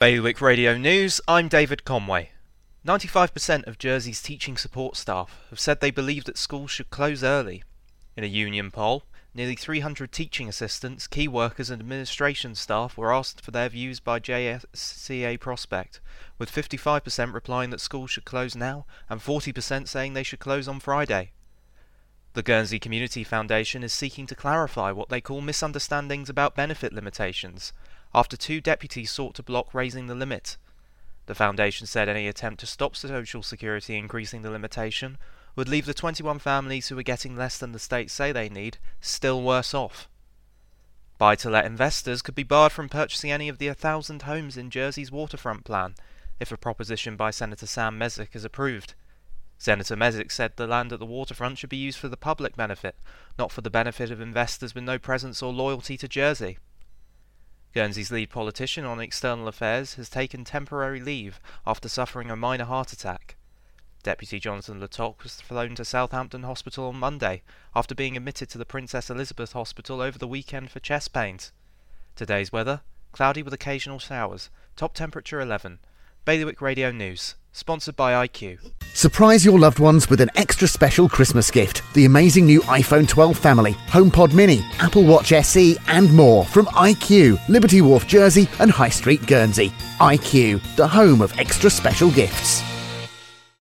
Bailiwick Radio News, I'm David Conway. 95% of Jersey's teaching support staff have said they believe that schools should close early. In a union poll, nearly 300 teaching assistants, key workers, and administration staff were asked for their views by JSCA Prospect, with 55% replying that schools should close now and 40% saying they should close on Friday. The Guernsey Community Foundation is seeking to clarify what they call misunderstandings about benefit limitations after two deputies sought to block raising the limit. The Foundation said any attempt to stop Social Security increasing the limitation would leave the 21 families who are getting less than the states say they need still worse off. Buy to let investors could be barred from purchasing any of the 1,000 homes in Jersey's waterfront plan if a proposition by Senator Sam Mézec is approved. Senator Mézec said the land at the waterfront should be used for the public benefit, not for the benefit of investors with no presence or loyalty to Jersey. Guernsey's lead politician on external affairs has taken temporary leave after suffering a minor heart attack. Deputy Jonathan Le was flown to Southampton Hospital on Monday after being admitted to the Princess Elizabeth Hospital over the weekend for chest pains. Today's weather cloudy with occasional showers, top temperature 11. Bailiwick Radio News, sponsored by IQ. Surprise your loved ones with an extra special Christmas gift the amazing new iPhone 12 family, HomePod Mini, Apple Watch SE, and more from IQ, Liberty Wharf, Jersey, and High Street, Guernsey. IQ, the home of extra special gifts.